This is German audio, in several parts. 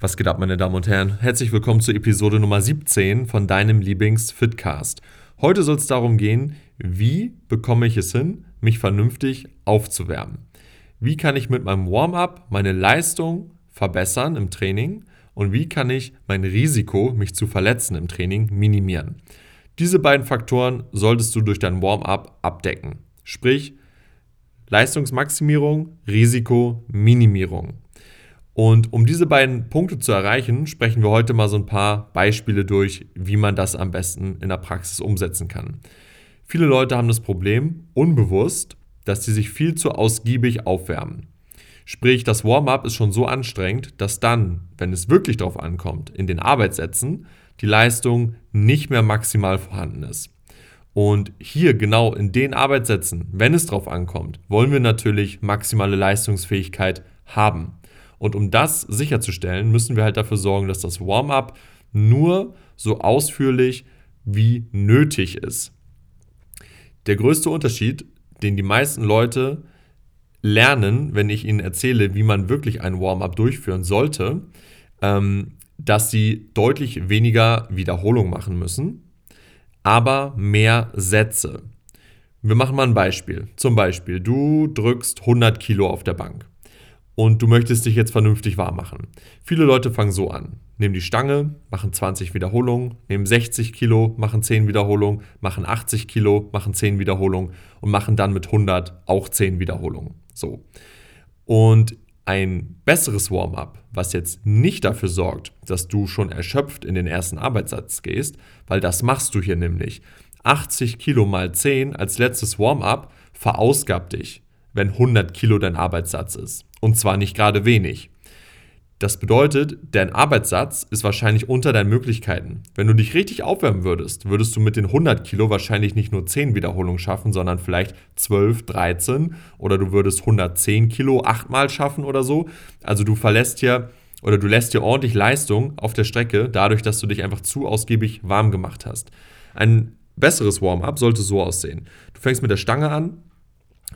Was geht ab, meine Damen und Herren? Herzlich willkommen zur Episode Nummer 17 von deinem Lieblings-Fitcast. Heute soll es darum gehen, wie bekomme ich es hin, mich vernünftig aufzuwärmen? Wie kann ich mit meinem Warm-up meine Leistung verbessern im Training? Und wie kann ich mein Risiko, mich zu verletzen im Training, minimieren? Diese beiden Faktoren solltest du durch dein Warm-up abdecken. Sprich, Leistungsmaximierung, Risiko, Minimierung. Und um diese beiden Punkte zu erreichen, sprechen wir heute mal so ein paar Beispiele durch, wie man das am besten in der Praxis umsetzen kann. Viele Leute haben das Problem, unbewusst, dass sie sich viel zu ausgiebig aufwärmen. Sprich, das Warm-up ist schon so anstrengend, dass dann, wenn es wirklich darauf ankommt, in den Arbeitssätzen, die Leistung nicht mehr maximal vorhanden ist. Und hier genau in den Arbeitssätzen, wenn es darauf ankommt, wollen wir natürlich maximale Leistungsfähigkeit haben. Und um das sicherzustellen, müssen wir halt dafür sorgen, dass das Warm-up nur so ausführlich wie nötig ist. Der größte Unterschied, den die meisten Leute lernen, wenn ich ihnen erzähle, wie man wirklich ein Warm-up durchführen sollte, ähm, dass sie deutlich weniger Wiederholung machen müssen, aber mehr Sätze. Wir machen mal ein Beispiel. Zum Beispiel, du drückst 100 Kilo auf der Bank und du möchtest dich jetzt vernünftig warm machen. Viele Leute fangen so an. Nehmen die Stange, machen 20 Wiederholungen, nehmen 60 Kilo, machen 10 Wiederholungen, machen 80 Kilo, machen 10 Wiederholungen und machen dann mit 100 auch 10 Wiederholungen. So. Und ein besseres Warm-up, was jetzt nicht dafür sorgt, dass du schon erschöpft in den ersten Arbeitssatz gehst, weil das machst du hier nämlich. 80 Kilo mal 10 als letztes Warm-up verausgabt dich, wenn 100 Kilo dein Arbeitssatz ist. Und zwar nicht gerade wenig. Das bedeutet, dein Arbeitssatz ist wahrscheinlich unter deinen Möglichkeiten. Wenn du dich richtig aufwärmen würdest, würdest du mit den 100 Kilo wahrscheinlich nicht nur 10 Wiederholungen schaffen, sondern vielleicht 12, 13 oder du würdest 110 Kilo achtmal schaffen oder so. Also du verlässt hier oder du lässt dir ordentlich Leistung auf der Strecke, dadurch, dass du dich einfach zu ausgiebig warm gemacht hast. Ein besseres Warm-up sollte so aussehen. Du fängst mit der Stange an,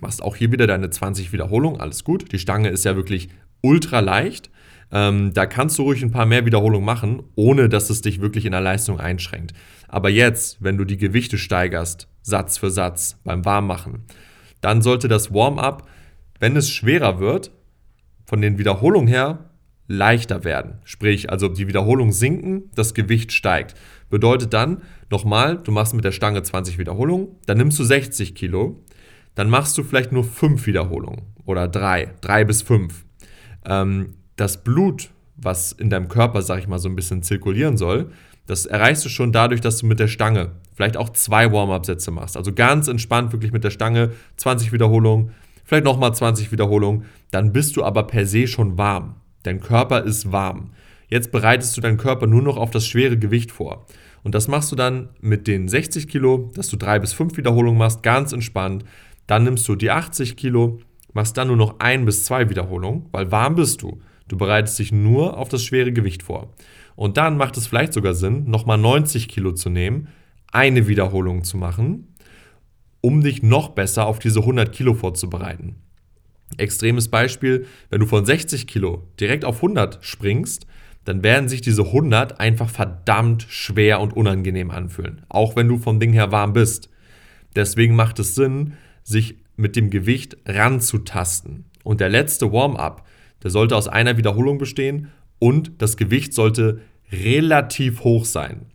Machst auch hier wieder deine 20 Wiederholungen, alles gut. Die Stange ist ja wirklich ultra leicht. Ähm, da kannst du ruhig ein paar mehr Wiederholungen machen, ohne dass es dich wirklich in der Leistung einschränkt. Aber jetzt, wenn du die Gewichte steigerst, Satz für Satz beim Warmmachen, dann sollte das Warm-up, wenn es schwerer wird, von den Wiederholungen her leichter werden. Sprich, also die Wiederholungen sinken, das Gewicht steigt. Bedeutet dann, nochmal, du machst mit der Stange 20 Wiederholungen, dann nimmst du 60 Kilo, dann machst du vielleicht nur fünf Wiederholungen oder drei, drei bis fünf. Ähm, das Blut, was in deinem Körper, sag ich mal, so ein bisschen zirkulieren soll, das erreichst du schon dadurch, dass du mit der Stange vielleicht auch zwei Warm-up-Sätze machst. Also ganz entspannt wirklich mit der Stange, 20 Wiederholungen, vielleicht nochmal 20 Wiederholungen. Dann bist du aber per se schon warm. Dein Körper ist warm. Jetzt bereitest du deinen Körper nur noch auf das schwere Gewicht vor. Und das machst du dann mit den 60 Kilo, dass du drei bis fünf Wiederholungen machst, ganz entspannt. Dann nimmst du die 80 Kilo, machst dann nur noch ein bis zwei Wiederholungen, weil warm bist du. Du bereitest dich nur auf das schwere Gewicht vor. Und dann macht es vielleicht sogar Sinn, nochmal 90 Kilo zu nehmen, eine Wiederholung zu machen, um dich noch besser auf diese 100 Kilo vorzubereiten. Extremes Beispiel, wenn du von 60 Kilo direkt auf 100 springst, dann werden sich diese 100 einfach verdammt schwer und unangenehm anfühlen, auch wenn du vom Ding her warm bist. Deswegen macht es Sinn, sich mit dem Gewicht ranzutasten. Und der letzte Warm-up, der sollte aus einer Wiederholung bestehen und das Gewicht sollte relativ hoch sein,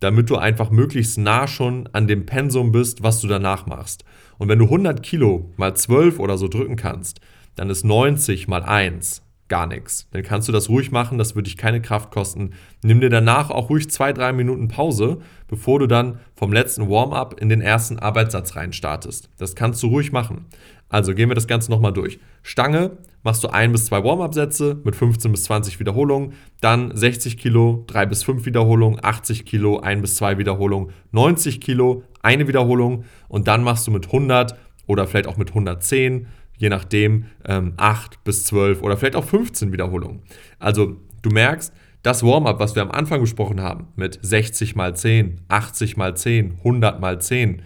damit du einfach möglichst nah schon an dem Pensum bist, was du danach machst. Und wenn du 100 Kilo mal 12 oder so drücken kannst, dann ist 90 mal 1 gar nichts. Dann kannst du das ruhig machen, das würde dich keine Kraft kosten. Nimm dir danach auch ruhig zwei, drei Minuten Pause, bevor du dann vom letzten Warm-up in den ersten Arbeitssatz reinstartest. Das kannst du ruhig machen. Also gehen wir das Ganze nochmal durch. Stange machst du ein bis zwei Warm-up-Sätze mit 15 bis 20 Wiederholungen, dann 60 Kilo, drei bis fünf Wiederholungen, 80 Kilo, ein bis zwei Wiederholungen, 90 Kilo, eine Wiederholung und dann machst du mit 100 oder vielleicht auch mit 110 je nachdem, ähm, 8 bis 12 oder vielleicht auch 15 Wiederholungen. Also du merkst, das Warm-up, was wir am Anfang besprochen haben, mit 60 mal 10, 80 mal 10, 100 mal 10,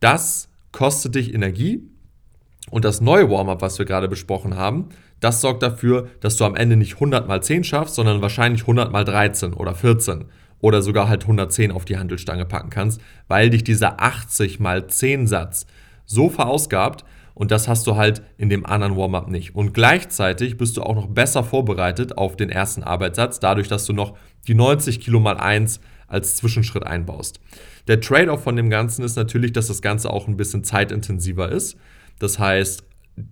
das kostet dich Energie. Und das neue Warm-up, was wir gerade besprochen haben, das sorgt dafür, dass du am Ende nicht 100 mal 10 schaffst, sondern wahrscheinlich 100 mal 13 oder 14 oder sogar halt 110 auf die Handelstange packen kannst, weil dich dieser 80 mal 10 Satz so verausgabt und das hast du halt in dem anderen Warm-up nicht. Und gleichzeitig bist du auch noch besser vorbereitet auf den ersten Arbeitssatz, dadurch, dass du noch die 90 Kilo mal 1 als Zwischenschritt einbaust. Der Trade-off von dem Ganzen ist natürlich, dass das Ganze auch ein bisschen zeitintensiver ist. Das heißt,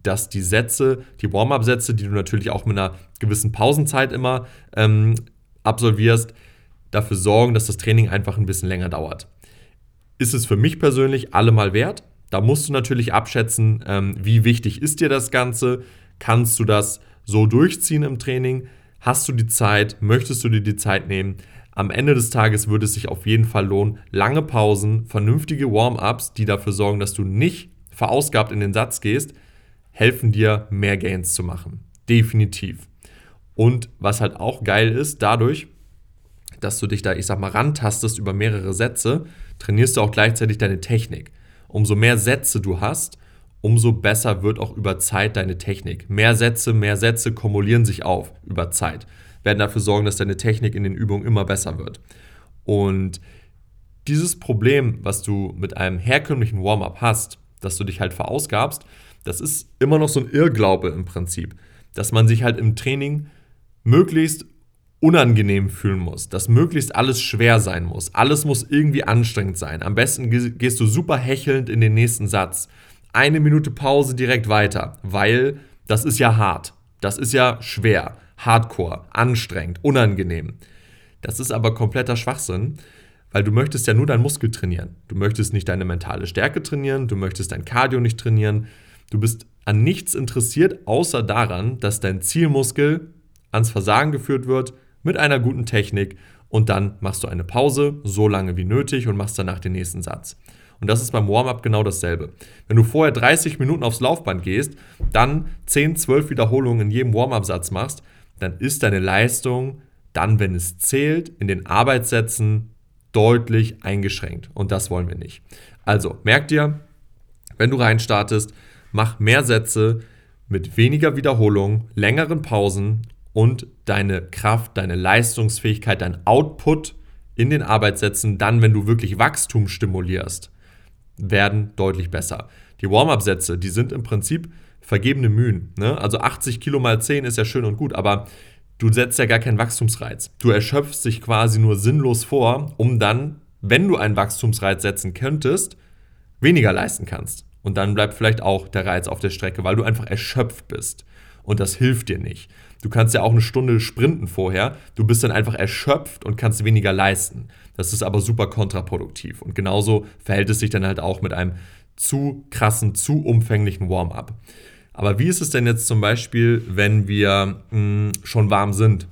dass die Sätze, die Warm-up-Sätze, die du natürlich auch mit einer gewissen Pausenzeit immer ähm, absolvierst, dafür sorgen, dass das Training einfach ein bisschen länger dauert. Ist es für mich persönlich allemal wert? Da musst du natürlich abschätzen, ähm, wie wichtig ist dir das Ganze? Kannst du das so durchziehen im Training? Hast du die Zeit? Möchtest du dir die Zeit nehmen? Am Ende des Tages würde es sich auf jeden Fall lohnen, lange Pausen, vernünftige Warm-ups, die dafür sorgen, dass du nicht verausgabt in den Satz gehst, helfen dir, mehr Gains zu machen. Definitiv. Und was halt auch geil ist, dadurch, dass du dich da, ich sag mal, rantastest über mehrere Sätze, trainierst du auch gleichzeitig deine Technik. Umso mehr Sätze du hast, umso besser wird auch über Zeit deine Technik. Mehr Sätze, mehr Sätze kumulieren sich auf über Zeit, werden dafür sorgen, dass deine Technik in den Übungen immer besser wird. Und dieses Problem, was du mit einem herkömmlichen Warm-up hast, dass du dich halt verausgabst, das ist immer noch so ein Irrglaube im Prinzip, dass man sich halt im Training möglichst unangenehm fühlen muss, dass möglichst alles schwer sein muss. Alles muss irgendwie anstrengend sein. Am besten gehst du super hechelnd in den nächsten Satz. Eine Minute Pause direkt weiter, weil das ist ja hart. Das ist ja schwer, hardcore, anstrengend, unangenehm. Das ist aber kompletter Schwachsinn, weil du möchtest ja nur deinen Muskel trainieren. Du möchtest nicht deine mentale Stärke trainieren, du möchtest dein Cardio nicht trainieren. Du bist an nichts interessiert, außer daran, dass dein Zielmuskel ans Versagen geführt wird mit einer guten Technik und dann machst du eine Pause, so lange wie nötig und machst danach den nächsten Satz. Und das ist beim Warm-up genau dasselbe. Wenn du vorher 30 Minuten aufs Laufband gehst, dann 10, 12 Wiederholungen in jedem Warm-up-Satz machst, dann ist deine Leistung dann, wenn es zählt, in den Arbeitssätzen deutlich eingeschränkt. Und das wollen wir nicht. Also, merk dir, wenn du reinstartest, mach mehr Sätze mit weniger Wiederholungen, längeren Pausen und deine Kraft, deine Leistungsfähigkeit, dein Output in den Arbeitssätzen, dann, wenn du wirklich Wachstum stimulierst, werden deutlich besser. Die Warm-up-Sätze, die sind im Prinzip vergebene Mühen. Ne? Also 80 Kilo mal 10 ist ja schön und gut, aber du setzt ja gar keinen Wachstumsreiz. Du erschöpfst dich quasi nur sinnlos vor, um dann, wenn du einen Wachstumsreiz setzen könntest, weniger leisten kannst. Und dann bleibt vielleicht auch der Reiz auf der Strecke, weil du einfach erschöpft bist. Und das hilft dir nicht. Du kannst ja auch eine Stunde sprinten vorher. Du bist dann einfach erschöpft und kannst weniger leisten. Das ist aber super kontraproduktiv. Und genauso verhält es sich dann halt auch mit einem zu krassen, zu umfänglichen Warm-up. Aber wie ist es denn jetzt zum Beispiel, wenn wir mh, hm, schon warm sind?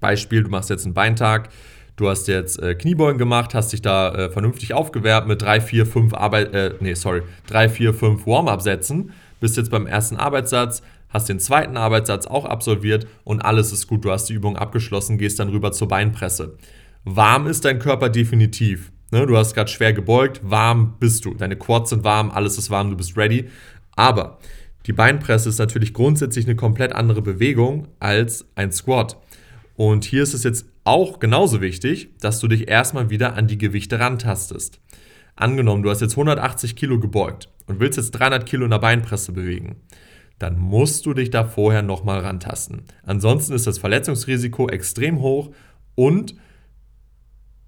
Beispiel, du machst jetzt einen Beintag, du hast jetzt äh, Kniebeugen gemacht, hast dich da äh, vernünftig aufgewärmt mit 3, 4, 5 Arbeit, äh, nee, sorry, 3, 4, 5 Warm-up-Sätzen, bist jetzt beim ersten Arbeitssatz, hast den zweiten Arbeitssatz auch absolviert und alles ist gut. Du hast die Übung abgeschlossen, gehst dann rüber zur Beinpresse. Warm ist dein Körper definitiv. Ne? Du hast gerade schwer gebeugt, warm bist du. Deine Quads sind warm, alles ist warm, du bist ready. Aber die Beinpresse ist natürlich grundsätzlich eine komplett andere Bewegung als ein Squat. Und hier ist es jetzt auch genauso wichtig, dass du dich erstmal wieder an die Gewichte rantastest. Angenommen, du hast jetzt 180 Kilo gebeugt und willst jetzt 300 Kilo in der Beinpresse bewegen dann musst du dich da vorher nochmal rantasten. Ansonsten ist das Verletzungsrisiko extrem hoch und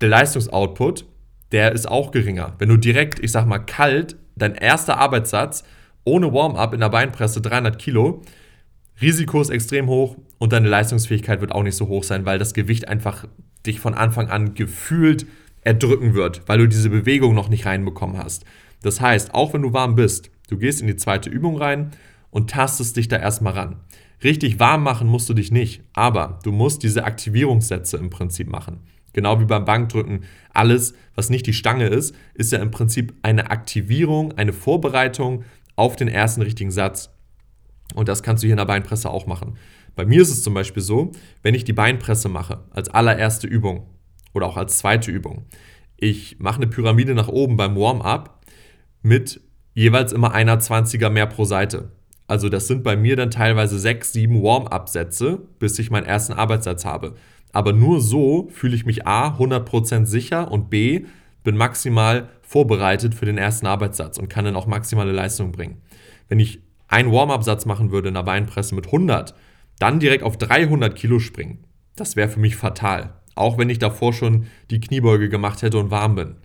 der Leistungsoutput, der ist auch geringer. Wenn du direkt, ich sag mal, kalt, dein erster Arbeitssatz ohne Warm-up in der Beinpresse 300 Kilo, Risiko ist extrem hoch und deine Leistungsfähigkeit wird auch nicht so hoch sein, weil das Gewicht einfach dich von Anfang an gefühlt erdrücken wird, weil du diese Bewegung noch nicht reinbekommen hast. Das heißt, auch wenn du warm bist, du gehst in die zweite Übung rein und tastest dich da erstmal ran. Richtig warm machen musst du dich nicht, aber du musst diese Aktivierungssätze im Prinzip machen. Genau wie beim Bankdrücken. Alles, was nicht die Stange ist, ist ja im Prinzip eine Aktivierung, eine Vorbereitung auf den ersten richtigen Satz. Und das kannst du hier in der Beinpresse auch machen. Bei mir ist es zum Beispiel so, wenn ich die Beinpresse mache, als allererste Übung oder auch als zweite Übung, ich mache eine Pyramide nach oben beim Warm-up mit jeweils immer einer 20er mehr pro Seite. Also das sind bei mir dann teilweise sechs, sieben Warm-up-Sätze, bis ich meinen ersten Arbeitssatz habe. Aber nur so fühle ich mich A, 100% sicher und B, bin maximal vorbereitet für den ersten Arbeitssatz und kann dann auch maximale Leistung bringen. Wenn ich einen Warm-up-Satz machen würde in der Beinpresse mit 100, dann direkt auf 300 Kilo springen, das wäre für mich fatal. Auch wenn ich davor schon die Kniebeuge gemacht hätte und warm bin.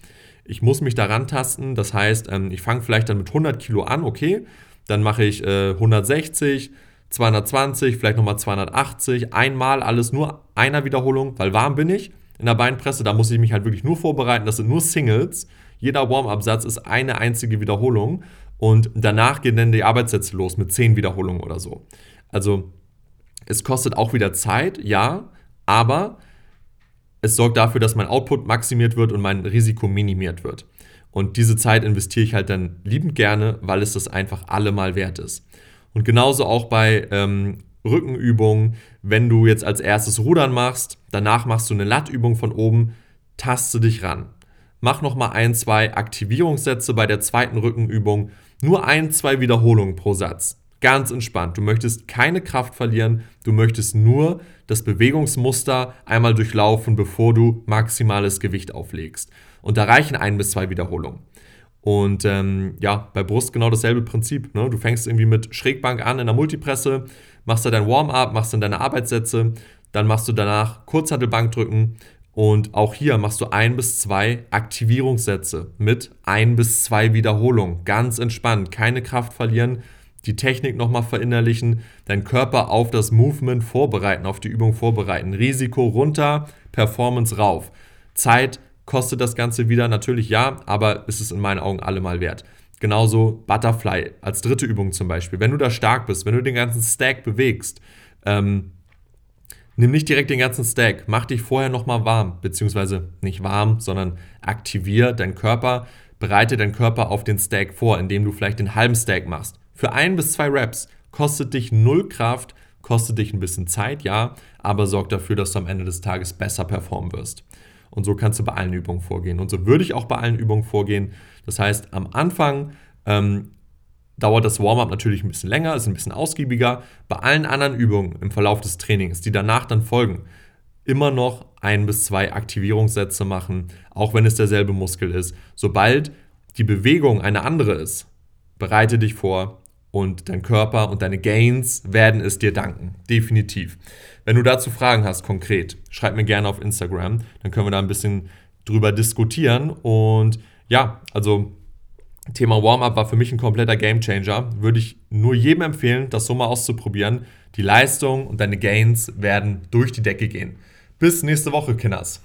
Ich muss mich daran tasten, das heißt, ähm, ich fange vielleicht dann mit 100 Kilo an, okay, dann mache ich 160, 220, vielleicht nochmal 280, einmal alles nur einer Wiederholung, weil warm bin ich in der Beinpresse, da muss ich mich halt wirklich nur vorbereiten, das sind nur Singles. Jeder Warm-up-Satz ist eine einzige Wiederholung und danach gehen dann die Arbeitssätze los mit 10 Wiederholungen oder so. Also es kostet auch wieder Zeit, ja, aber es sorgt dafür, dass mein Output maximiert wird und mein Risiko minimiert wird. Und diese Zeit investiere ich halt dann liebend gerne, weil es das einfach allemal wert ist. Und genauso auch bei ähm, Rückenübungen, wenn du jetzt als erstes Rudern machst, danach machst du eine Lattübung von oben, taste dich ran. Mach nochmal ein, zwei Aktivierungssätze bei der zweiten Rückenübung, nur ein, zwei Wiederholungen pro Satz. Ganz entspannt. Du möchtest keine Kraft verlieren, du möchtest nur das Bewegungsmuster einmal durchlaufen, bevor du maximales Gewicht auflegst. Und da reichen ein bis zwei Wiederholungen. Und ähm, ja, bei Brust genau dasselbe Prinzip. Ne? Du fängst irgendwie mit Schrägbank an in der Multipresse, machst da dein Warm-up, machst dann deine Arbeitssätze, dann machst du danach Kurzhantelbankdrücken und auch hier machst du ein bis zwei Aktivierungssätze mit ein bis zwei Wiederholungen. Ganz entspannt, keine Kraft verlieren, die Technik nochmal verinnerlichen, deinen Körper auf das Movement vorbereiten, auf die Übung vorbereiten. Risiko runter, Performance rauf. Zeit kostet das Ganze wieder, natürlich ja, aber ist es in meinen Augen allemal wert. Genauso Butterfly als dritte Übung zum Beispiel. Wenn du da stark bist, wenn du den ganzen Stack bewegst, ähm, nimm nicht direkt den ganzen Stack, mach dich vorher nochmal warm, beziehungsweise nicht warm, sondern aktivier deinen Körper, bereite deinen Körper auf den Stack vor, indem du vielleicht den halben Stack machst. Für ein bis zwei Reps kostet dich null Kraft, kostet dich ein bisschen Zeit, ja, aber sorgt dafür, dass du am Ende des Tages besser performen wirst. Und so kannst du bei allen Übungen vorgehen. Und so würde ich auch bei allen Übungen vorgehen. Das heißt, am Anfang ähm, dauert das Warm-up natürlich ein bisschen länger, ist ein bisschen ausgiebiger. Bei allen anderen Übungen im Verlauf des Trainings, die danach dann folgen, immer noch ein bis zwei Aktivierungssätze machen, auch wenn es derselbe Muskel ist. Sobald die Bewegung eine andere ist, bereite dich vor, und dein Körper und deine Gains werden es dir danken. Definitiv. Wenn du dazu Fragen hast, konkret, schreib mir gerne auf Instagram. Dann können wir da ein bisschen drüber diskutieren. Und ja, also Thema Warm-up war für mich ein kompletter Gamechanger. Würde ich nur jedem empfehlen, das so mal auszuprobieren. Die Leistung und deine Gains werden durch die Decke gehen. Bis nächste Woche, Kinders.